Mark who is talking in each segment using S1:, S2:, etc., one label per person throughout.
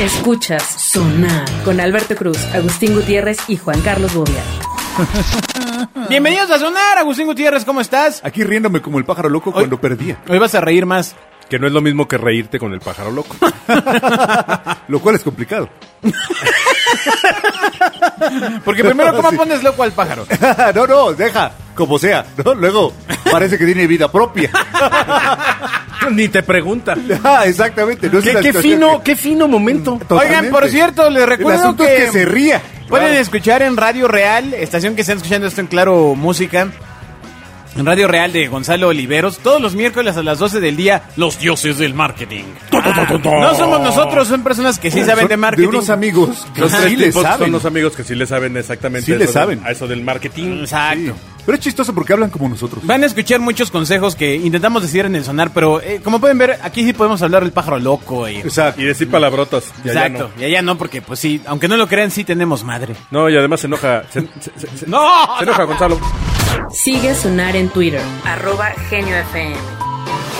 S1: Escuchas Sonar con Alberto Cruz, Agustín Gutiérrez y Juan Carlos Bobia.
S2: Bienvenidos a Sonar, Agustín Gutiérrez, ¿cómo estás?
S3: Aquí riéndome como el pájaro loco cuando perdía.
S2: Hoy vas a reír más.
S4: Que no es lo mismo que reírte con el pájaro loco.
S3: Lo cual es complicado.
S2: Porque primero, ¿cómo
S3: Sí.
S2: pones loco al pájaro?
S3: no, no, deja, como sea. ¿no? Luego parece que tiene vida propia.
S4: Ni te pregunta.
S3: Ah, exactamente. No es
S4: ¿Qué,
S3: una
S4: qué
S3: situación
S4: fino,
S3: que-
S4: qué fino momento.
S3: Totalmente.
S2: Oigan, por cierto, les
S3: El
S2: recuerdo
S3: asunto
S2: que,
S3: es que se ría.
S2: pueden
S3: Claro.
S2: escuchar en Radio Real, estación que están escuchando esto en Claro Música. En Radio Real de Gonzalo Oliveros, todos los miércoles a las 12 del día, los dioses del marketing. Ah, no somos nosotros, son personas que sí saben
S3: Son
S2: de marketing.
S3: De unos amigos que
S4: Los
S3: sí
S4: tres
S3: le
S4: tipos
S3: saben.
S4: son los amigos que sí le saben exactamente
S3: Sí le
S4: eso de-
S3: saben.
S4: a eso del marketing.
S2: Exacto.
S3: Pero es chistoso porque hablan como nosotros.
S2: Van a escuchar muchos consejos que intentamos decir en el sonar, pero eh, como pueden ver, aquí sí podemos hablar del pájaro loco. Y,
S3: Exacto.
S4: Y decir palabrotas. Y allá
S2: exacto.
S4: no.
S2: Y allá no, porque pues sí, aunque no lo crean, sí tenemos madre.
S4: No, y además se enoja. Se, se- se- se-
S2: ¡No!
S4: se enoja Gonzalo.
S1: Sigue Sonar en Twitter, arroba Genio FM.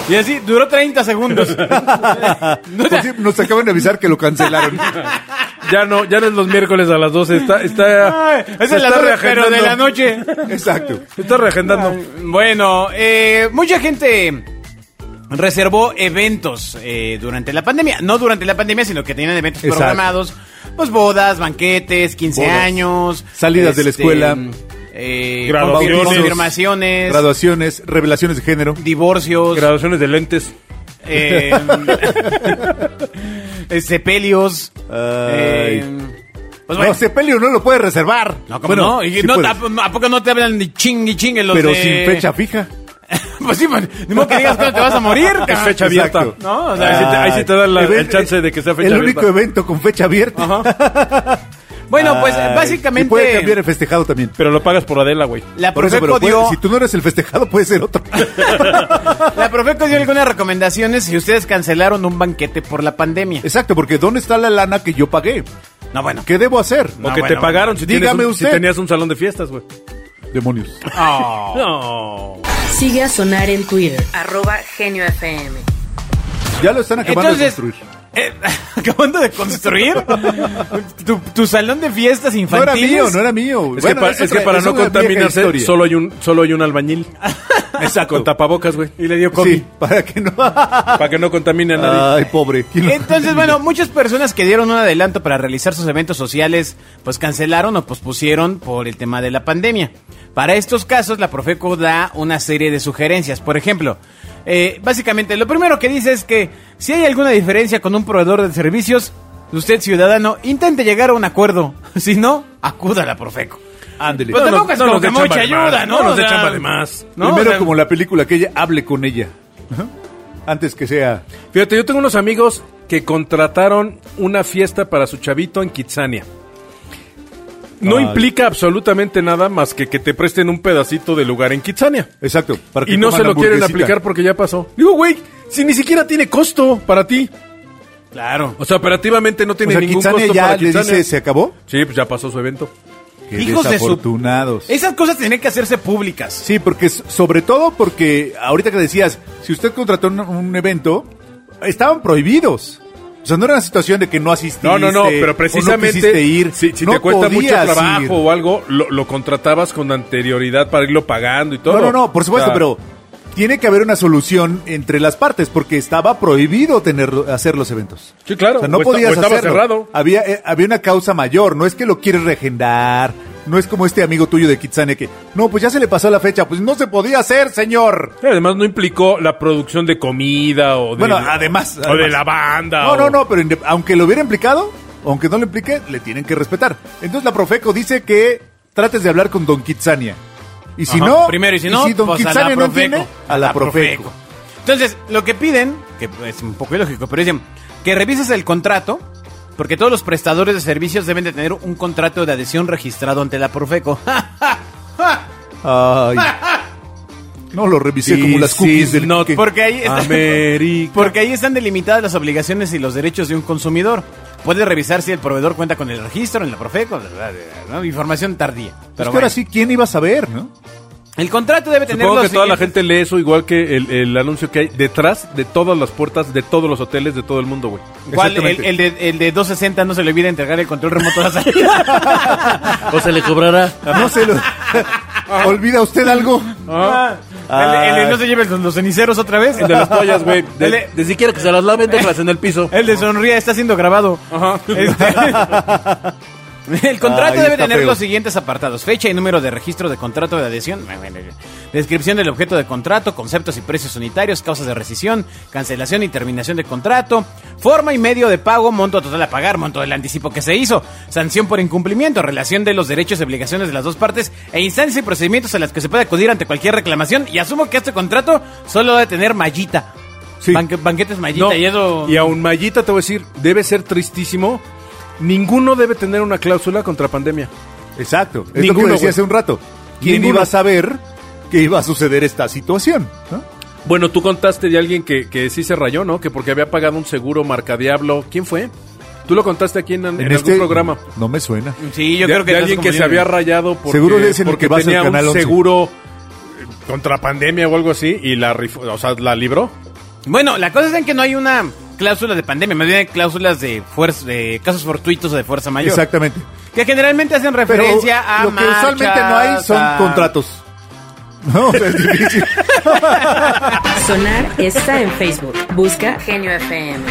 S2: Y así, duró 30 segundos. No
S3: cierto, Nos acaban de avisar que lo cancelaron.
S4: Ya no, ya no es los miércoles a las 12. Está, está,
S2: Ay, es
S4: se
S2: en la
S4: está
S2: noche, pero de
S4: reagendando.
S2: la noche.
S3: Exacto.
S4: Se está reagendando.
S2: Bueno, eh, mucha gente reservó eventos eh, durante la pandemia. No durante la pandemia, sino que tenían eventos
S3: Exacto.
S2: programados. Pues bodas, banquetes, 15
S3: Bodas.
S2: años.
S3: Salidas de la escuela.
S2: Eh,
S4: Graduaciones.
S2: confirmaciones.
S3: Graduaciones, revelaciones de género.
S2: divorcios.
S4: Graduaciones de lentes.
S2: eh, sepelios. Eh, pues bueno.
S3: No, Sepelio no lo puede reservar.
S2: No, ¿cómo
S3: Bueno,
S2: no? ¿Y
S3: sí
S2: no
S3: puedes,
S2: ¿a, a poco no te hablan de ching y ching en los
S3: pero
S2: de-
S3: sin fecha fija.
S2: pues sí, pues, ni modo que digas cuándo te vas a morir.
S4: Es fecha abierta.
S3: Exacto.
S2: No, o sea,
S4: Ahí sí te- ahí sí te dan la-
S3: Even-
S4: el chance de que sea fecha
S3: El
S4: abierta.
S3: único evento con fecha abierta.
S2: Bueno, pues
S3: Ay,
S2: básicamente
S3: y puede cambiar el festejado también.
S4: Pero lo pagas por Adela, güey.
S2: la
S3: Por eso,
S2: Profeco
S3: pero puede-
S2: dio
S3: si tú no eres el festejado, puede ser otro.
S2: la Profeco dio algunas recomendaciones si ustedes cancelaron un banquete por la pandemia.
S3: Exacto, porque ¿dónde está la lana que yo pagué?
S2: No, bueno.
S3: ¿Qué debo hacer?
S4: O
S2: No,
S4: que
S2: bueno,
S4: te pagaron si, tienes
S3: Dígame
S4: un- si
S3: usted.
S4: tenías un salón de fiestas, güey.
S3: Demonios.
S4: No.
S1: Sigue a Sonar en Twitter, arroba Genio FM.
S3: Ya lo están acabando
S2: Entonces,
S3: de construir.
S2: Eh, acabando de construir tu, tu salón de fiestas
S3: No era
S2: infantiles.
S3: mío, no era mío.
S4: Es,
S3: Bueno,
S4: que, pa-
S3: eso
S4: es que
S3: tra-
S4: para no contaminarse, solo hay un solo hay un albañil. Exacto. Con tapabocas, güey.
S2: Y le dio COVID.
S3: Sí, para que no.
S4: Para que no contamine a nadie.
S3: Ay, pobre. ¿Quién lo-
S2: Entonces, bueno, muchas personas que dieron un adelanto para realizar sus eventos sociales, pues cancelaron o pospusieron por el tema de la pandemia. Para estos casos, la Profeco da una serie de sugerencias. Por ejemplo, eh, básicamente, lo primero que dice es que si hay alguna diferencia con un proveedor de servicios, usted ciudadano, intente llegar a un acuerdo. Si no, acuda a la Profeco.
S3: Ándele.
S2: Pues tampoco es como
S4: nos
S2: que mucha
S4: de
S2: ayuda, ¿no?
S4: No nos
S2: sea,
S4: chamba de más.
S2: ¿no?
S3: Primero,
S2: O sea,
S3: como la película, que ella hable con ella. Ajá. Antes que sea.
S4: Fíjate, yo tengo unos amigos que contrataron una fiesta para su chavito en Kitsania. No
S3: Ay.
S4: implica absolutamente nada más que que te presten un pedacito de lugar en Kitsania.
S3: Exacto. Para que
S4: Y no se lo quieren aplicar porque ya pasó. Digo, güey, si ni siquiera tiene costo para ti.
S2: Claro.
S4: O sea, operativamente no
S3: O
S4: tiene
S3: sea,
S4: ningún
S3: Kitsania
S4: costo
S3: ya
S4: para
S3: le
S4: Kitsania.
S3: dice, ¿se acabó?
S4: Sí, pues ya pasó su evento.
S3: Qué
S2: Hijos de su-
S3: desafortunados.
S2: Esas cosas tienen que hacerse públicas.
S3: Sí, porque sobre todo porque ahorita que decías, si usted contrató un, un evento, estaban prohibidos. O sea, no era una situación de que no asististe.
S4: No, no, no, pero precisamente
S3: ir.
S4: si, si
S3: No
S4: te cuesta mucho trabajo
S3: ir.
S4: o algo, lo, lo contratabas con anterioridad para irlo pagando y todo.
S3: No, no, no, por supuesto,
S4: O sea,
S3: pero tiene que haber una solución entre las partes porque estaba prohibido tener hacer los eventos.
S4: Sí, claro.
S3: O sea, no
S4: o
S3: podías
S4: o estaba
S3: hacerlo.
S4: cerrado.
S3: Había, eh, había una causa mayor, no es que lo quieres regendar, no es como este amigo tuyo de Kitsania que, no, pues ya se le pasó la fecha, pues no se podía hacer, señor.
S4: Y Además no implicó la producción de comida o de,
S3: Bueno, además,
S4: o de la banda.
S3: No,
S4: o-
S3: no, no, pero aunque lo hubiera implicado, aunque no lo implique, le tienen que respetar. Entonces la Profeco dice que trates de hablar con Don Kitsania. Y si
S2: Ajá.
S3: no,
S2: primero y si no,
S3: Don
S2: pues a
S3: Kitsania
S2: la
S3: no
S2: Profeco.
S3: entiende, a la Profeco.
S2: Entonces, lo que piden, que es un poco ilógico, pero dicen que revises el contrato, porque todos los prestadores de servicios deben de tener un contrato de adhesión registrado ante la Profeco.
S3: Ay. No lo revisé como las cookies del que-
S2: Porque ahí, está- porque ahí están delimitadas las obligaciones y los derechos de un consumidor. Puedes revisar si el proveedor cuenta con el registro en la Profeco, ¿no? información tardía.
S3: Es
S2: Pero
S3: que ahora sí, ¿quién iba a saber, no?
S2: El contrato debe tener
S4: Supongo que toda la gente lee eso igual que el, el anuncio que hay detrás de todas las puertas de todos los hoteles de todo el mundo, güey.
S2: ¿Cuál? El,
S3: Exactamente.
S2: el de, el de 260 no se le olvida entregar el control remoto a la salida.
S5: O se le cobrará.
S3: No se lo... ¿Olvida usted algo?
S2: Ah, el, el no se lleve los, los ceniceros otra vez.
S4: El de las toallas, güey. De-
S2: de-
S5: siquiera que se las laven, déjalas en el piso.
S2: El de sonríe está siendo grabado. Este- el contrato
S3: Ay,
S2: debe tener
S3: feo.
S2: los siguientes apartados: fecha y número de registro de contrato de adhesión, descripción del objeto de contrato, conceptos y precios unitarios, causas de rescisión, cancelación y terminación de contrato, forma y medio de pago, monto total a pagar, monto del anticipo que se hizo, sanción por incumplimiento, relación de los derechos y obligaciones de las dos partes e instancias y procedimientos a las que se puede acudir ante cualquier reclamación. Y asumo que este contrato solo debe tener mallita.
S3: Sí.
S2: Banque- banquetes mallita
S4: No,
S2: y eso.
S4: y aún Mayita te voy a decir, debe ser tristísimo. Ninguno debe tener una cláusula contra pandemia.
S3: Exacto. Es lo
S4: Ninguno,
S3: que decía hace un rato. ¿Quién
S4: Ninguno.
S3: iba a saber que iba a suceder esta situación? ¿no?
S4: Bueno, tú contaste de alguien que, que sí se rayó, ¿no? Que porque había pagado un seguro marca Diablo. ¿Quién fue? Tú lo contaste aquí en, en algún programa.
S3: este No me suena.
S2: Sí, yo
S4: de,
S2: creo que
S4: de alguien que se había rayado porque,
S3: Seguro es en el
S4: porque
S3: que vas al
S4: tenía un
S3: Canal 11.
S4: seguro eh, contra pandemia o algo así y la o sea, la libró.
S2: Bueno, la cosa es en que no hay una cláusula de pandemia, más bien cláusulas de fuerza, de casos fortuitos o de fuerza mayor.
S3: Exactamente.
S2: Que generalmente hacen
S3: Pero
S2: referencia a
S3: lo que usualmente no hay son
S2: a-
S3: contratos. No, es difícil.
S1: Sonar está en Facebook. Busca Genio FM.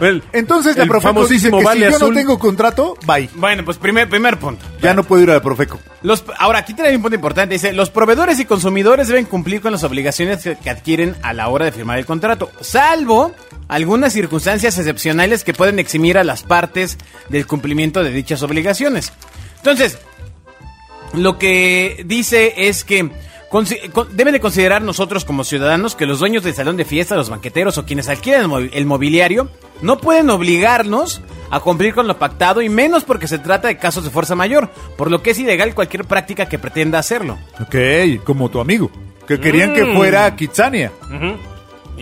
S4: El-
S3: Entonces la
S4: el
S3: Profeco dice que
S4: Vale
S3: si yo
S4: Azul.
S3: no tengo contrato, bye.
S2: Bueno, pues primer, primer punto.
S3: Ya no puedo ir a la Profeco.
S2: Los, ahora, aquí trae un punto importante. Dice, los proveedores y consumidores deben cumplir con las obligaciones que, que adquieren a la hora de firmar el contrato, salvo algunas circunstancias excepcionales que pueden eximir a las partes del cumplimiento de dichas obligaciones. Entonces, lo que dice es que con- deben de considerar nosotros como ciudadanos que los dueños del salón de fiesta, los banqueteros o quienes adquieren el, mobiliario no pueden obligarnos a cumplir con lo pactado y menos porque se trata de casos de fuerza mayor, por lo que es ilegal cualquier práctica que pretenda hacerlo.
S3: Ok, como tu amigo. Que querían que fuera a Kitsania.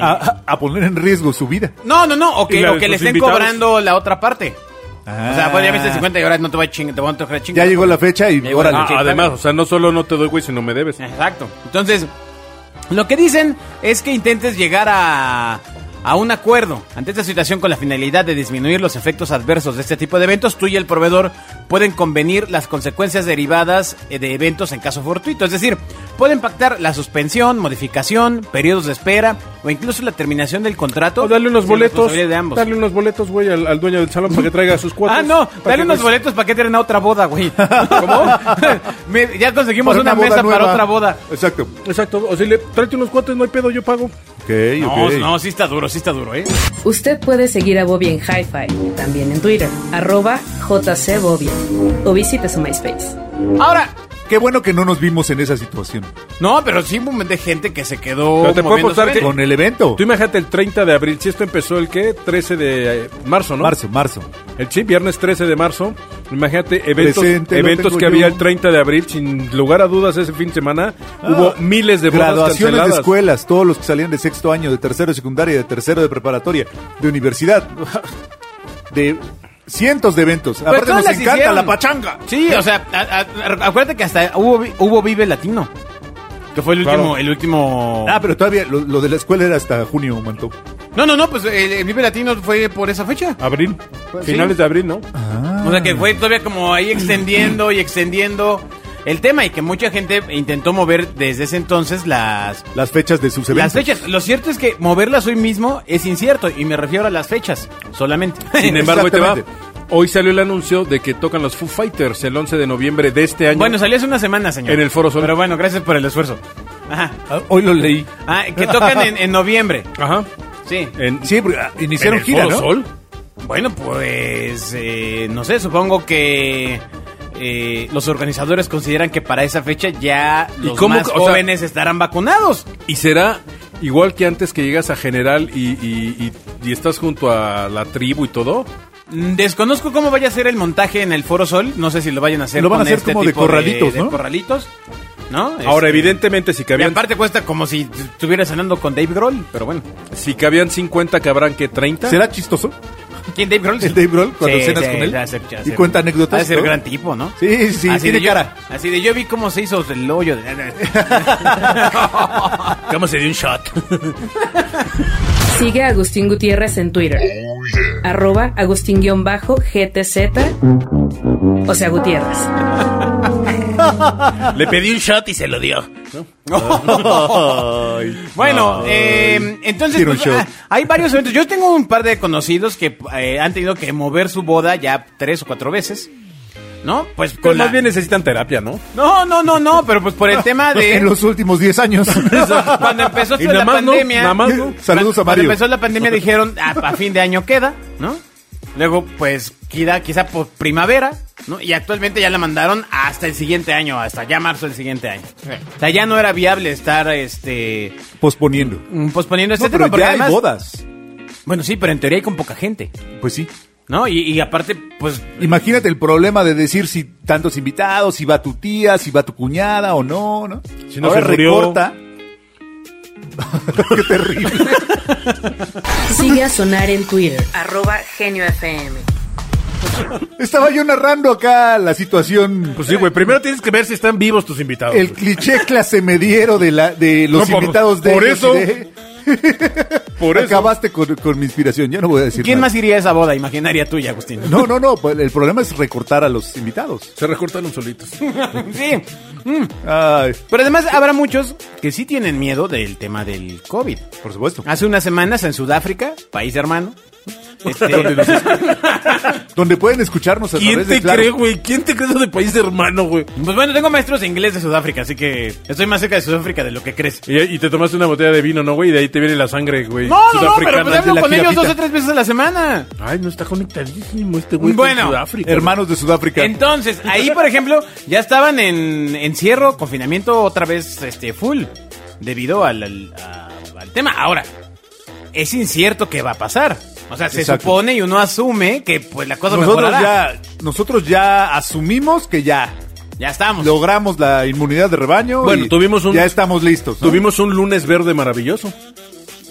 S3: a, a- a poner en riesgo su vida.
S2: No, no, no, o que, o que le estén
S4: invitados.
S2: cobrando la otra parte.
S3: Ah.
S2: O sea, pues ya viste 50 y ahora no te voy a chingar, te voy a tocar chingar.
S3: Ya llegó la fecha y
S2: llegó
S3: órale.
S2: la-
S4: Ah,
S2: Sí,
S4: además, o sea, no solo no te doy, güey, sino me debes.
S2: Exacto. Entonces, lo que dicen es que intentes llegar a, a un acuerdo ante esta situación con la finalidad de disminuir los efectos adversos de este tipo de eventos. Tú y el proveedor pueden convenir las consecuencias derivadas eh, de eventos en caso fortuito. Es decir, pueden pactar la suspensión, modificación, periodos de espera o incluso la terminación del contrato.
S4: O dale unos boletos.
S2: de ambos.
S4: Dale unos boletos, güey, al, al dueño del salón para que traiga sus cuotas.
S2: Ah, no, dale unos
S4: nos-
S2: boletos para que entren a otra boda, güey. ¿Cómo? Me- ya conseguimos
S3: Para
S2: una, mesa para otra boda.
S3: Exacto.
S4: Exacto. O si le tráete unos cuates, no hay pedo, yo pago.
S2: No, no, sí está duro, sí está duro, ¿eh?
S1: Usted puede seguir a Bobby en Hi-Fi, también en Twitter, arroba jcbobby, o visite su MySpace.
S2: Ahora,
S3: Qué bueno que no nos vimos en esa situación.
S2: no, pero sí hubo un montón de gente que se quedó.
S4: Pero te puedo apostar que-.
S3: Con el evento.
S4: Tú imagínate el 30 de abril, si esto empezó el qué? 13 de eh, marzo, ¿no?
S3: Marzo, marzo.
S4: El sí, viernes 13 de marzo. Imagínate eventos,
S3: Presente, lo
S4: eventos
S3: tengo
S4: que
S3: yo.
S4: había el 30 de abril, sin lugar a dudas ese fin de semana. hubo miles de bodas
S3: Graduaciones de escuelas, todos los que salían de sexto año, de tercero de secundaria, de tercero de preparatoria, de universidad, de cientos de eventos. Aparte nos
S2: las
S3: encanta
S2: hicieron.
S3: la pachanga.
S2: Sí, o sea, a- a- acuérdate que hasta hubo, vi- hubo Vive Latino. Que fue el
S4: Claro.
S2: último, el último.
S3: Ah, pero todavía lo, lo de la escuela era hasta junio, Manto.
S2: No, no, no, pues el, el Vive Latino fue por esa fecha.
S4: Abril.
S2: Pues
S4: Finales de abril, ¿no?
S2: O sea que fue todavía como ahí extendiendo y extendiendo el tema y que mucha gente intentó mover desde ese entonces las,
S3: Las fechas de sus
S2: las
S3: eventos.
S2: fechas. Lo cierto es que moverlas hoy mismo es incierto y me refiero a las fechas solamente.
S4: Sin embargo, te va. Hoy salió el anuncio de que tocan los Foo Fighters el 11 de noviembre de este año.
S2: Bueno, salió hace una semana, señor.
S4: En el Foro Sol.
S2: Pero bueno, gracias por el esfuerzo. Ajá.
S3: Ah, Hoy lo leí.
S2: Ah, que tocan en, en noviembre.
S4: Ajá.
S2: Sí.
S4: En,
S3: Sí, porque, ah, iniciaron
S4: en el
S3: gira,
S4: Foro
S3: ¿no?
S4: Sol.
S2: Bueno, pues eh, no sé, supongo que eh, los organizadores consideran que para esa fecha ya
S4: ¿Y
S2: los
S4: cómo-
S2: más
S4: o sea-
S2: jóvenes estarán vacunados.
S4: Y será igual que antes que llegas a General y, y- y- y estás junto a la tribu y todo.
S2: Mm, Desconozco cómo vaya a ser el montaje en el Foro Sol. No sé si lo vayan a hacer.
S3: Lo van a
S2: con
S3: hacer
S2: este
S3: como de corralitos,
S2: de
S3: ¿no?
S2: corralitos, ¿no?
S4: Ahora,
S2: Este,
S4: evidentemente, si
S2: Y
S4: cabían,
S2: aparte cuesta como si estuvieras cenando con Dave Grohl, pero bueno.
S4: si cabían 50, cabrán que 30.
S3: ¿Será chistoso?
S2: ¿Quién, Dave Grohl?
S3: ¿El Dave Grohl cuando cenas con él? ¿Y cuenta anécdotas y todo?
S2: gran tipo, ¿no?
S3: Sí, sí,
S2: Así
S3: tiene
S2: de yo-
S3: cara.
S2: así de yo vi cómo se hizo el hoyo. de-
S5: ¿Cómo se dio un shot?
S1: Sigue a Agustín Gutiérrez en Twitter. Arroba Agustín-GTZ. O sea, Gutiérrez.
S5: Le pedí un shot y se lo dio.
S2: Bueno, eh, entonces pues, ah, hay varios eventos. Yo tengo un par de conocidos que eh, han tenido que mover su boda ya tres o cuatro veces. ¿No? Pues
S4: Pues
S2: con
S4: más
S2: la-
S4: bien necesitan terapia, ¿no?
S2: No, no, no, no, pero pues por el tema de...
S3: En los últimos 10 años.
S2: Cuando empezó la
S4: más no,
S2: pandemia...
S4: nada más no.
S3: Saludos a
S2: Cuando
S3: Mario.
S2: empezó la pandemia dijeron, "Ah, a, a fin de año queda, ¿no? Luego, pues, quizá, quizá por primavera, ¿no? Y actualmente ya la mandaron hasta el siguiente año, hasta ya marzo del siguiente año. O sea, ya no era viable estar, este,
S3: Posponiendo.
S2: mm, posponiendo este
S3: No,
S2: tema,
S3: pero ya hay
S2: además...
S3: bodas.
S2: Bueno, sí, pero en teoría hay con poca gente,
S3: Pues sí.
S2: ¿no? Y, y aparte, pues,
S3: Imagínate el problema de decir si tantos invitados, si va tu tía, si va tu cuñada o no, ¿no?
S4: Si no
S3: Ahora
S4: se murió.
S3: Qué terrible.
S1: Sigue a Sonar en Twitter. Arroba Genio FM.
S3: Estaba yo narrando acá la situación,
S5: Pues sí, güey. Primero tienes que ver si están vivos tus invitados.
S3: el cliché clase mediero de la de los
S4: No, por-
S3: invitados de
S4: por eso.
S3: de-
S4: Por eso.
S3: Acabaste con, con mi inspiración, yo no voy a decir
S2: ¿quién
S3: nada.
S2: más iría a esa boda imaginaria tuya, Agustín?
S3: No, no, no, pues el problema es recortar a los invitados.
S4: Se recortaron solitos.
S2: sí.
S3: Ay,
S2: Pero además habrá muchos que sí tienen miedo del tema del COVID.
S3: por supuesto.
S2: Hace unas semanas en Sudáfrica, país hermano, este,
S3: Donde pueden escucharnos a
S5: ¿Quién
S3: través de
S5: te
S3: Claro.
S5: cree, güey? ¿Quién te cree de país hermano, güey?
S2: pues bueno, tengo maestros de inglés de Sudáfrica, así que estoy más cerca de Sudáfrica de lo que crees.
S4: Y, y te tomaste una botella de vino, ¿no, güey? Y de ahí te viene la sangre, güey.
S2: No, no, no, pero pues
S3: de
S2: hablo con ellos dos o tres veces a la semana.
S4: Ay, no está conectadísimo este güey
S2: Bueno,
S4: con Sudáfrica.
S3: Hermanos de Sudáfrica.
S2: Entonces, ahí, por ejemplo, ya estaban en encierro, confinamiento otra vez este full, debido al, al, a- al tema. Ahora, es incierto qué va a pasar. O sea, se
S3: Exacto.
S2: supone y uno asume que pues la cosa
S3: nosotros
S2: mejorará.
S3: ya, nosotros ya asumimos que ya
S2: Ya estamos.
S3: logramos la inmunidad de rebaño.
S4: Bueno,
S3: y
S4: tuvimos un-
S3: Ya estamos listos. ¿no?
S4: Tuvimos un lunes verde maravilloso.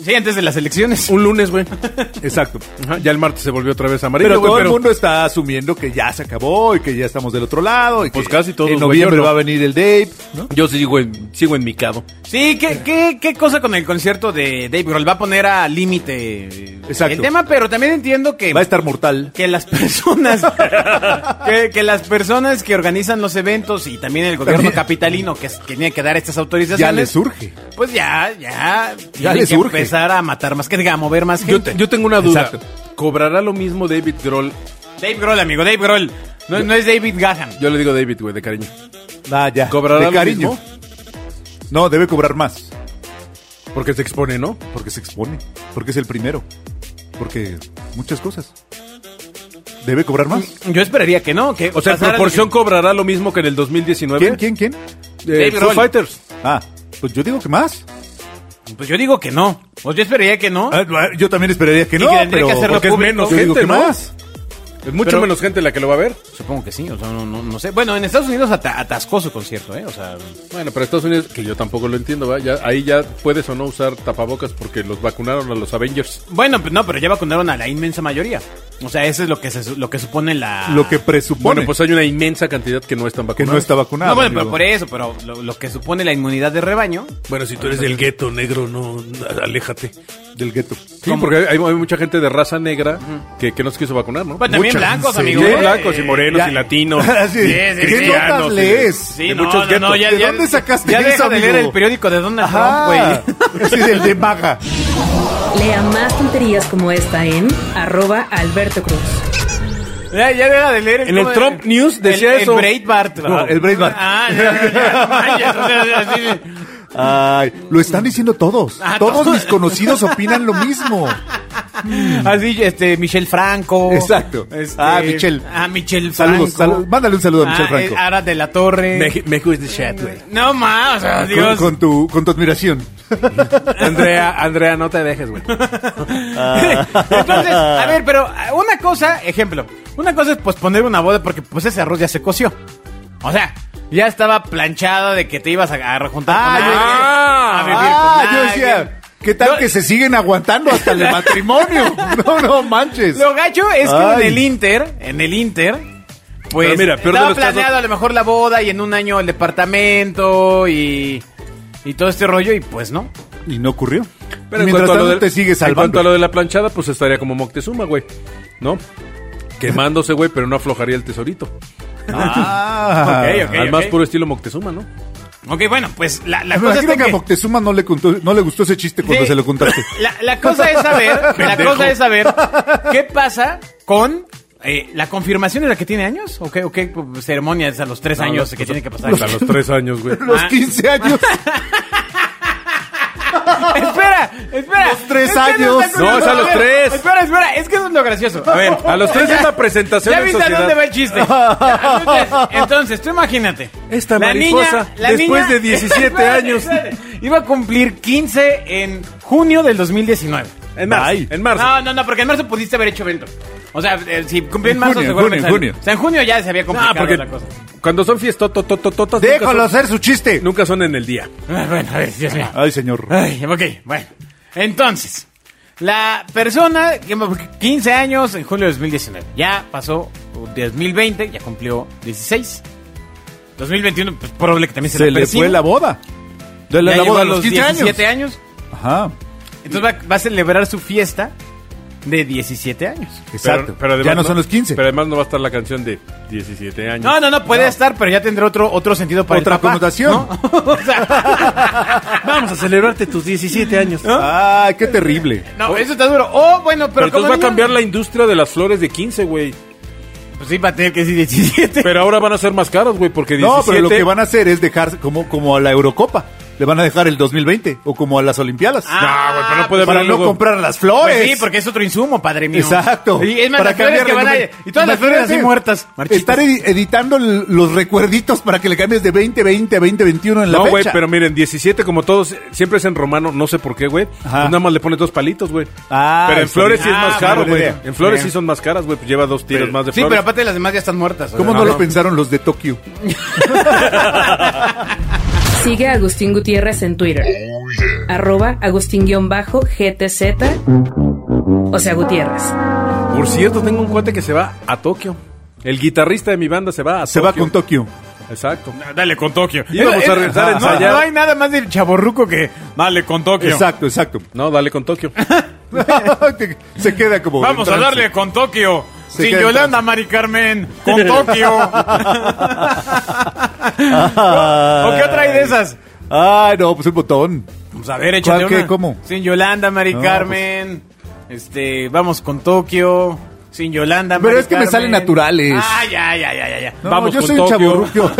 S2: Sí, antes de las elecciones.
S4: Un lunes, güey.
S3: Exacto.
S4: Ajá, ya el martes se volvió otra vez amarillo,
S3: Pero todo
S4: pero-
S3: el mundo está asumiendo que ya se acabó y que ya estamos del otro lado. Y
S4: Pues
S3: que
S4: casi todos,
S3: En noviembre
S4: no.
S3: va a venir el Dave, ¿no?
S4: Yo sigo en, sigo en mi cabo.
S2: Sí, ¿qué, qué, qué cosa con el concierto de Dave Grohl? Va a poner a límite eh, el tema, pero también entiendo que...
S3: Va a estar mortal.
S2: que las personas que, que las personas que organizan los eventos y también el gobierno
S3: También.
S2: capitalino que, que tiene que dar estas autorizaciones
S3: Ya le surge.
S2: pues ya ya tienen
S3: les
S2: que
S3: urge.
S2: Empezar a matar más que diga a mover más gente
S4: te- yo tengo una duda.
S3: Exacto.
S4: ¿Cobrará lo mismo David Grohl?
S2: Dave Grohl amigo Dave Grohl no, no es David Gahan
S4: Yo le digo David, güey, de cariño.
S3: Ah, ya.
S4: ¿Cobrará
S3: de
S4: lo
S3: cariño.
S4: mismo?
S3: No, debe cobrar más.
S4: Porque se expone, ¿no?
S3: Porque se expone. Porque es el primero. Porque muchas cosas. Debe cobrar más.
S2: yo esperaría que no que
S4: O sea, en
S2: pasara lo
S4: proporción
S2: que-
S4: cobrará lo mismo que en el 2019.
S3: ¿Quién, quién, quién?
S4: Eh,
S2: Dave
S4: Foo
S2: Grohl.
S4: Fighters.
S3: Ah, pues yo digo que más.
S2: Pues yo digo que no pues yo esperaría que no
S3: Ah, yo también esperaría que
S2: Y
S3: no,
S2: que tendría
S3: pero
S2: que hacerlo
S3: porque es
S2: público.
S3: menos. Yo digo
S4: gente,
S3: que
S4: ¿no?
S3: más.
S4: Es mucho
S2: Pero-
S4: menos gente la que lo va a ver.
S2: supongo que sí o sea no, no, no sé bueno en Estados Unidos ata- atascó su concierto eh o sea
S4: Bueno, pero Estados Unidos, que yo tampoco lo entiendo, ¿va? Ya, ahí ya puedes o no usar tapabocas porque los vacunaron a los Avengers.
S2: Bueno, pues no, pero ya vacunaron a la inmensa mayoría. O sea, eso es lo que se, lo que supone la...
S3: Lo que presupone
S4: Bueno, pues hay una inmensa cantidad que no están
S3: que
S4: vacunados.
S3: no está vacunado.
S2: No, bueno,
S3: amigo.
S2: pero por eso, pero lo, lo que supone la inmunidad de rebaño.
S5: Bueno, si tú eres del gueto negro, no, aléjate.
S3: Del gueto.
S4: Sí, porque hay, hay mucha gente de raza negra que, que no se quiso vacunar, ¿no?
S2: Pues también
S3: Mucha,
S2: blancos,
S3: ¿en
S2: amigo.
S4: Sí,
S2: ¿eh?
S4: blancos y morenos
S3: Ya.
S4: y latinos.
S3: Así,
S2: Sí, sí,
S3: ¿Qué
S2: sí.
S3: notas lees?
S2: Sí,
S4: de
S2: no,
S4: muchos
S2: no, no, ya,
S3: ¿De
S2: ya-
S3: dónde sacaste
S2: ya
S3: eso,
S2: deja de leer
S3: amigo?
S2: el periódico de Donald
S3: Ajá.
S2: Trump, güey.
S3: Ese es el de Maga.
S1: Lea más tonterías como esta en arroba Alberto Cruz.
S2: Ya, ya deja de leer.
S4: En el Trump News decía
S2: el,
S4: eso.
S2: El Breitbart.
S3: No, el Breitbart.
S2: Ah, ya, ya, manches,
S3: Ay, lo están diciendo todos.
S2: Ah,
S3: todos
S2: todos.
S3: mis conocidos opinan lo mismo.
S2: Así, este, Michelle Franco.
S3: Exacto.
S2: Este,
S3: Ah, Michelle.
S2: Ah, Michelle Franco.
S3: Saludos, saludos. Mándale un saludo a Michelle
S2: Ah,
S3: Franco.
S2: eh, Ara de la Torre.
S5: Me, me gusta el chat, güey.
S2: No más, o sea, Dios.
S3: con tu, con tu admiración.
S4: Andrea, Andrea, no te dejes, güey.
S2: Entonces, a ver, pero eh, una cosa, ejemplo, una cosa es pues poner una boda porque pues ese arroz ya se coció. O sea, ya estaba planchada de que te ibas a, a juntar
S3: Ah,
S2: con
S3: yo-
S2: alguien, a vivir
S3: Ah,
S2: con
S3: yo decía, ¿Qué tal que se siguen aguantando hasta el matrimonio? No, no manches.
S2: Lo gacho es que en el Inter, en el Inter, pues
S4: Pero mira,
S2: estaba
S4: casos-
S2: planeado a lo mejor la boda y en un año el departamento y, y todo este rollo y pues no.
S3: Y no ocurrió.
S4: Pero en
S3: Mientras
S4: a
S3: tanto
S4: lo de,
S3: te sigues
S4: en cuanto
S3: salvando.
S4: a lo de la planchada, pues estaría como Moctezuma, güey. ¿No? Quemándose, güey, pero no aflojaría el tesorito.
S3: Ah.
S2: Ok, ok.
S4: Al más puro estilo Moctezuma, ¿no?
S2: Ok, bueno, pues la, cosa está
S3: que a. Moctezuma no le, contó- no le gustó ese chiste cuando
S2: Sí.
S3: se lo contaste.
S2: La, la cosa es saber, la cosa es saber qué pasa con eh, la confirmación es la que tiene años o qué, o qué ceremonia es a los tres años que tiene que pasar.
S4: Hasta los tres años, güey.
S3: Los
S2: Ah.
S3: 15 años.
S2: Espera, espera.
S3: Los tres
S2: Es que
S3: años.
S4: No, es a los tres.
S2: Espera, espera, es que eso es lo gracioso. A ver,
S4: A los tres es la presentación
S2: ¿Ya viste a
S4: sociedad.
S2: dónde va el chiste? Entonces, entonces, tú imagínate.
S4: Esta mariposa, después de 17
S2: Espérate,
S4: años.
S2: espérate. Iba a cumplir 15 en junio del 2019.
S4: En marzo.
S3: Ay.
S4: En marzo.
S2: No, no, no, porque en marzo pudiste haber hecho evento. O sea, eh, si cumplí en
S3: En
S2: marzo,
S3: junio,
S2: seguramente
S3: en
S2: sale.
S3: junio.
S2: O sea, en junio ya se había
S4: No,
S2: complicado
S4: porque
S2: la cosa.
S4: cuando son fiestotototototas,
S3: Déjalo
S4: nunca, son,
S3: hacer su chiste.
S4: nunca son en el día.
S2: Ah, Bueno, a ver, Dios mío.
S3: Ay, señor.
S2: Ay, ok, bueno. Entonces, la persona, que 15 años en julio de 2019. Ya pasó 2020, ya cumplió 16. 2021, pues probable que también se,
S3: Se le fue la boda. De la,
S2: Ya
S3: la
S2: llegó
S3: boda
S2: a
S3: a los 15 años.
S2: 17 años.
S3: Ajá.
S2: Entonces va, va a celebrar su fiesta de 17 años.
S3: Exacto.
S4: Pero, pero además
S3: ya no, son los 15.
S4: Pero además no va a estar la canción de 17 años.
S2: No, no, no, puede estar, pero ya tendrá otro, otro sentido para
S3: Otra
S2: el papá,
S3: connotación.
S2: ¿no? O sea,
S4: Vamos a celebrarte tus 17 años.
S3: Ay, qué terrible.
S2: no, eso está duro. Oh, bueno, pero,
S4: Pero entonces va a cambiar la industria de las flores de 15, güey.
S2: Pues sí, va a tener que decir 17.
S4: Pero ahora van a ser más caros, güey, porque 17...
S3: No, pero lo que van a hacer es dejar como, como a la Eurocopa. Le van a dejar el 2020 o como a las Olimpiadas.
S2: Ah,
S4: No, güey, pero no puede
S3: para
S4: haber
S3: no comprar las flores.
S2: Pues sí, porque es otro insumo, padre mío.
S3: Exacto.
S2: Y es más,
S3: Para
S2: las flores que van a... Y todas las flores así muertas. marchitas.
S3: Estar edi- editando l- los recuerditos para que le cambies de 2020 a 2021 en la
S4: No, güey,
S3: fecha.
S4: pero miren, 17 como todos, siempre es en romano, no sé por qué, güey. Pues
S3: Ajá.
S4: nada más le pone dos palitos, güey.
S3: Ah,
S4: pero en flores sí es más
S2: Ah,
S4: caro,
S3: buena
S4: güey.
S3: idea.
S4: En flores
S2: Bien.
S4: sí son más caras, güey, pues lleva dos tiras más de
S2: Sí,
S4: flores.
S2: pero aparte las demás ya están muertas. o
S3: ¿Cómo
S2: sea,
S3: no, lo pensaron los de Tokio?
S1: Sigue a Agustín Gutiérrez en Twitter. Arroba Agustín-GTZ. O sea, Gutiérrez.
S4: Por cierto, tengo un cuate que se va a Tokio. El guitarrista de mi banda se va a
S3: Se
S4: Tokio.
S3: va con Tokio.
S4: Exacto.
S2: Dale con Tokio.
S4: Íbamos a regresar en
S2: no, no hay nada más de chaborruco que dale con Tokio.
S3: Exacto, exacto.
S4: No, dale con Tokio.
S3: Se queda como.
S2: Vamos a darle con Tokio. Sin
S3: queda
S2: Yolanda. Mari Carmen. Con Tokio. ¿O qué otra hay de esas?
S3: Ay, no, pues un botón.
S2: Pues a ver, échate
S3: ¿Cuál, qué,
S2: una.
S3: cómo?
S2: Sin Yolanda, Mari
S3: No,
S2: Carmen. Este, vamos con Tokio. Sin Yolanda,
S3: Pero
S2: Mari
S3: es que me salen naturales.
S2: Ah, ya, ya, ya, ya.
S3: No,
S4: Vamos
S3: yo
S4: con
S3: soy
S4: Tokio.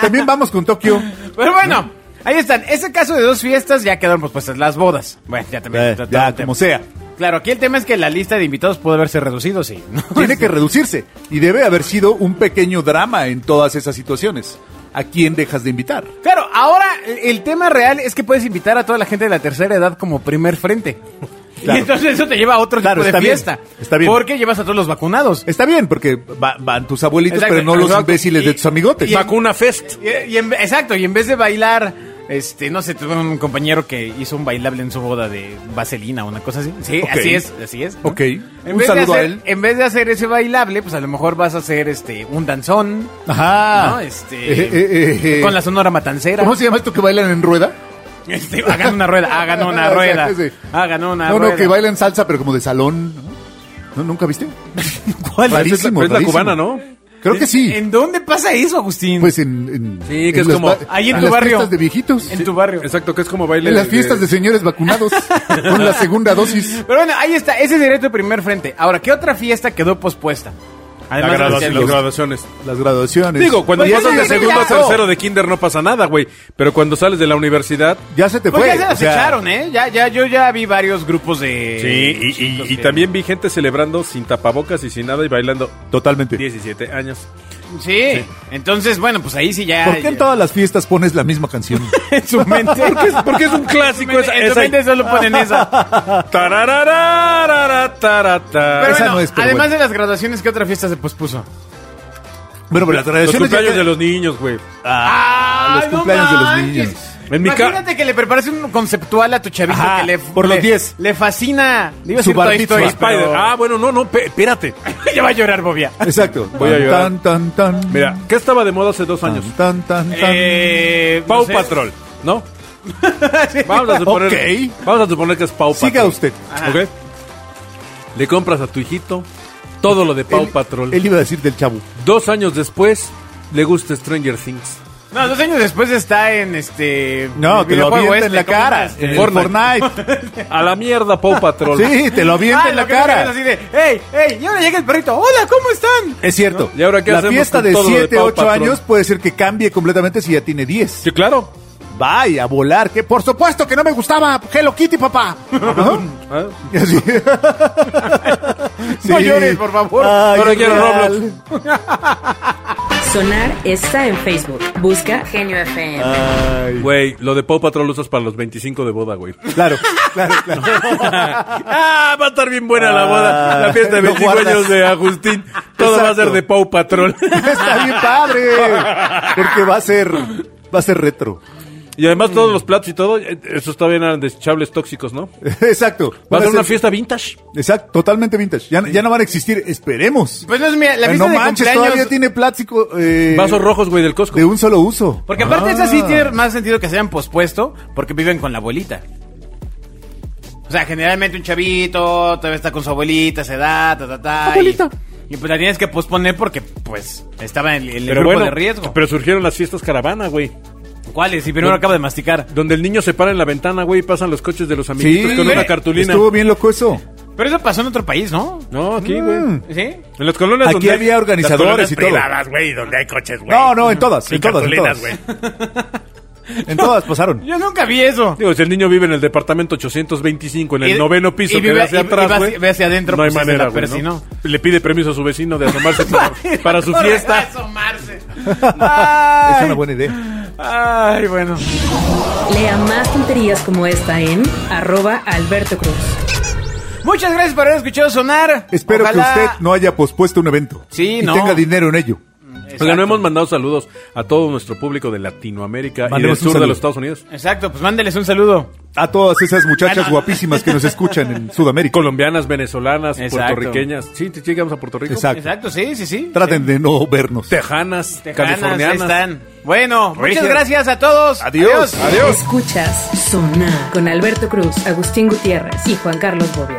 S3: También vamos con Tokio.
S2: Pero bueno, ahí están. Ese caso de dos fiestas ya quedaron pospuestas las bodas. Bueno, ya también.
S3: Eh, ya, como sea.
S2: Claro, aquí el tema es que la lista de invitados puede haberse reducido, sí. ¿no?
S3: Tiene que reducirse. Y debe haber sido un pequeño drama en todas esas situaciones. ¿A quién dejas de invitar?
S2: Claro, ahora el- el tema real es que puedes invitar a toda la gente de la tercera edad como primer frente.
S3: Claro.
S2: Y entonces eso te lleva a otro
S3: Claro,
S2: tipo de
S3: está bien,
S2: fiesta.
S3: está bien.
S2: Porque llevas a todos los vacunados.
S3: Está bien, porque va- van tus abuelitos,
S2: Exacto,
S3: pero no los imbéciles
S2: Y-
S3: de tus amigotes.
S2: y-
S4: Vacuna Fest.
S2: Y, y en- exacto, y en vez de bailar, este, no sé, tuve un compañero que hizo un bailable en su boda de vaselina o una cosa así. Sí, así es, así es. ¿no?
S3: Ok.
S2: En
S3: Un
S2: vez, de
S3: saludo a
S2: hacer,
S3: él.
S2: en vez de hacer ese bailable, pues a lo mejor vas a hacer este un danzón,
S3: Ajá.
S2: ¿no? Este,
S3: Eh, eh, eh,
S2: con la sonora matancera.
S3: ¿Cómo se llama esto que bailan en rueda?
S2: Este, hagan una rueda, hagan una rueda. Hagan una
S3: no,
S2: rueda.
S3: no, que bailan salsa, pero como de salón. ¿No? ¿No? ¿Nunca viste?
S2: ¿Cuál?
S4: Es la-
S3: Rarísimo,
S4: es la cubana, ¿no?
S3: Creo que sí.
S2: ¿En dónde pasa eso, Agustín?
S3: Pues en, en-
S4: Sí, que
S3: en
S4: es como-
S2: Ahí en tu
S3: las
S2: barrio.
S3: fiestas de viejitos.
S2: en tu barrio.
S4: Exacto, que es como baile.
S3: En las fiestas de señores vacunados con la segunda dosis.
S2: Pero bueno, ahí está, ese sería tu primer frente. Ahora, ¿qué otra fiesta quedó pospuesta?
S4: La
S2: Además de
S4: graduación,
S2: los-
S4: las graduaciones.
S3: Las graduaciones.
S4: Digo, cuando
S2: Pues
S4: pasas
S2: ya
S4: de
S2: se-
S4: segundo a tercero de kinder no pasa nada, güey. Pero cuando sales de la universidad...
S3: Ya se te
S2: Pues
S3: fue.
S2: ya se las
S3: o sea,
S2: echaron, ¿eh? Ya, ya, yo ya vi varios grupos de...
S4: Sí, y, y- y
S2: que-
S4: también vi gente celebrando sin tapabocas y sin nada y bailando
S3: Totalmente.
S4: 17 años.
S2: Sí, entonces, bueno, pues ahí sí ya...
S3: ¿Por qué en todas las fiestas pones la misma canción?
S2: en su mente?
S4: Porque es, porque es un clásico.
S2: En su
S4: esa,
S2: mente, en su
S4: esa-
S2: mente solo ponen esa.
S4: Tarararara, tarata.
S2: Pero
S3: Esa
S2: bueno,
S3: no es, pero
S2: además
S3: bueno.
S2: de las graduaciones, ¿qué otra fiesta se pospuso?
S3: bueno, pero las
S4: Los
S3: graduaciones.
S4: cumpleaños
S3: ya-
S4: de los niños, güey.
S3: Ah, los
S2: no
S3: cumpleaños de los
S2: manches.
S3: niños.
S4: En
S2: Imagínate que le preparas un conceptual a tu chavito
S3: Ajá,
S2: que le...
S3: por los
S2: le-
S3: 10.
S2: Le fascina... Le iba a
S3: Su
S2: decir Toy Story, pero-
S4: Ah, bueno, no, no, pe- espérate.
S2: Ya va a llorar, Bobia.
S3: Exacto.
S4: Voy a llorar.
S3: Tan, tan, tan.
S4: Mira, ¿qué estaba de moda hace dos años?
S3: Tan, tan, tan.
S2: Eh,
S4: Pau
S2: no sé.
S4: Patrol, ¿no? Vamos a suponer, vamos a suponer que es Pau
S3: Siga
S4: Patrol.
S3: usted.
S4: ¿Ok? Le compras a tu hijito todo lo de Pau
S3: Él-
S4: Patrol.
S3: Él iba a decir del chavo.
S4: Dos años después, le gusta Stranger Things.
S2: No, dos años después está en este...
S3: No, te lo avienta en
S2: este,
S3: la
S2: ¿cómo
S3: cara. En Fortnite.
S4: A la mierda, Pau Patrol.
S3: Sí, te lo avienta
S2: Ah,
S3: en la cara.
S2: así de, ¡Ey, ey! Y ahora llega el perrito. ¡Hola, ¿cómo están?
S3: Es cierto.
S4: ¿Y ahora qué
S3: la
S4: hacemos
S3: fiesta
S4: con
S3: de
S4: todo lo de
S3: 7,
S4: Pau
S3: 8
S4: Patrol?
S3: años puede ser que cambie completamente si ya tiene 10.
S4: Sí, claro.
S3: Vaya, a volar. Que por supuesto que no me gustaba Hello Kitty, papá. Ajá.
S4: ¿Ah?
S3: Y así.
S2: No llores, por favor.
S3: Ay,
S4: Ahora quiero
S3: real.
S1: Sonar está en Facebook. Busca Genio FM.
S3: Ay.
S4: Güey, lo de Pau Patrol lo usas para los 25 de boda, güey.
S3: Claro, claro, claro.
S4: ah, va a estar bien buena la boda. La fiesta de
S3: Lo
S4: 25
S3: guardas.
S4: años de Agustín. Todo va a ser de Pau Patrol.
S3: Está bien padre. Porque va a ser, va a ser retro.
S4: Y además todos los platos y todo, eh, esos todavía eran desechables tóxicos, ¿no?
S3: Exacto.
S4: Va a ser una fiesta vintage.
S3: Exacto, totalmente vintage. Ya, ya no van a existir, esperemos.
S2: Pues no es mira, la fiesta
S3: no
S2: de
S3: manches,
S2: cumpleaños...
S3: todavía tiene plástico eh,
S4: Vasos rojos, güey, del Costco.
S3: de un solo uso.
S2: Porque aparte
S3: Ah.
S2: esa sí tiene más sentido que se hayan pospuesto porque viven con la abuelita. O sea, generalmente un chavito todavía está con su abuelita, se da, ta, ta, ta.
S3: Abuelita.
S2: Y, y pues la tienes que posponer porque, pues, estaba en el, grupo
S4: bueno,
S2: de riesgo.
S4: pero surgieron las fiestas caravana, güey.
S2: ¿Cuáles? Si primero acabo de masticar.
S4: Donde el niño se para en la ventana, güey, y pasan los coches de los amiguitos
S3: Sí,
S4: con una cartulina.
S3: Estuvo bien loco eso.
S2: Pero eso pasó en otro país, ¿no?
S4: No, aquí, güey.
S3: Mm.
S2: ¿Sí?
S4: En las colonias
S3: Aquí
S4: donde
S3: había organizadores y todo.
S5: privadas, güey, donde hay coches, güey.
S3: No, no, en todas,
S5: Y
S3: en todas, en todas.
S5: güey.
S3: En todas pasaron.
S2: Yo nunca vi eso.
S4: Digo, si el niño vive en el departamento 825, en el
S2: Y-
S4: noveno piso
S2: y
S4: que ve hacia
S2: y-
S4: atrás, güey.
S2: ve hacia adentro,
S4: no hay
S2: pues,
S4: manera, güey. ¿no? Le pide permiso a su vecino de asomarse para, para su fiesta.
S2: asomarse.
S3: Es una buena idea.
S2: Ay, bueno.
S1: Lea más tonterías como esta en arroba Alberto Cruz.
S2: Muchas gracias por haber escuchado sonar.
S3: Espero
S2: Ojalá-
S3: que usted no haya pospuesto un evento.
S2: Sí,
S3: y
S2: no.
S3: tenga dinero en ello.
S4: Oigan, no hemos mandado saludos a todo nuestro público de Latinoamérica y del sur de los Estados Unidos.
S2: Exacto, pues mándeles un saludo.
S3: A todas esas muchachas
S2: Ah, no.
S3: guapísimas que nos escuchan en Sudamérica.
S4: Colombianas, venezolanas,
S2: Exacto.
S4: puertorriqueñas. Sí, te llegamos a Puerto Rico.
S3: Exacto.
S2: Exacto, sí, sí, sí.
S3: Traten de no vernos.
S4: Tejanas,
S2: Tejanas, ahí
S4: californianas.
S2: están. Bueno, muchas gracias a todos.
S3: Adiós.
S4: Adiós.
S1: Escuchas Sonar con Alberto Cruz, Agustín Gutiérrez y Juan Carlos Bobia.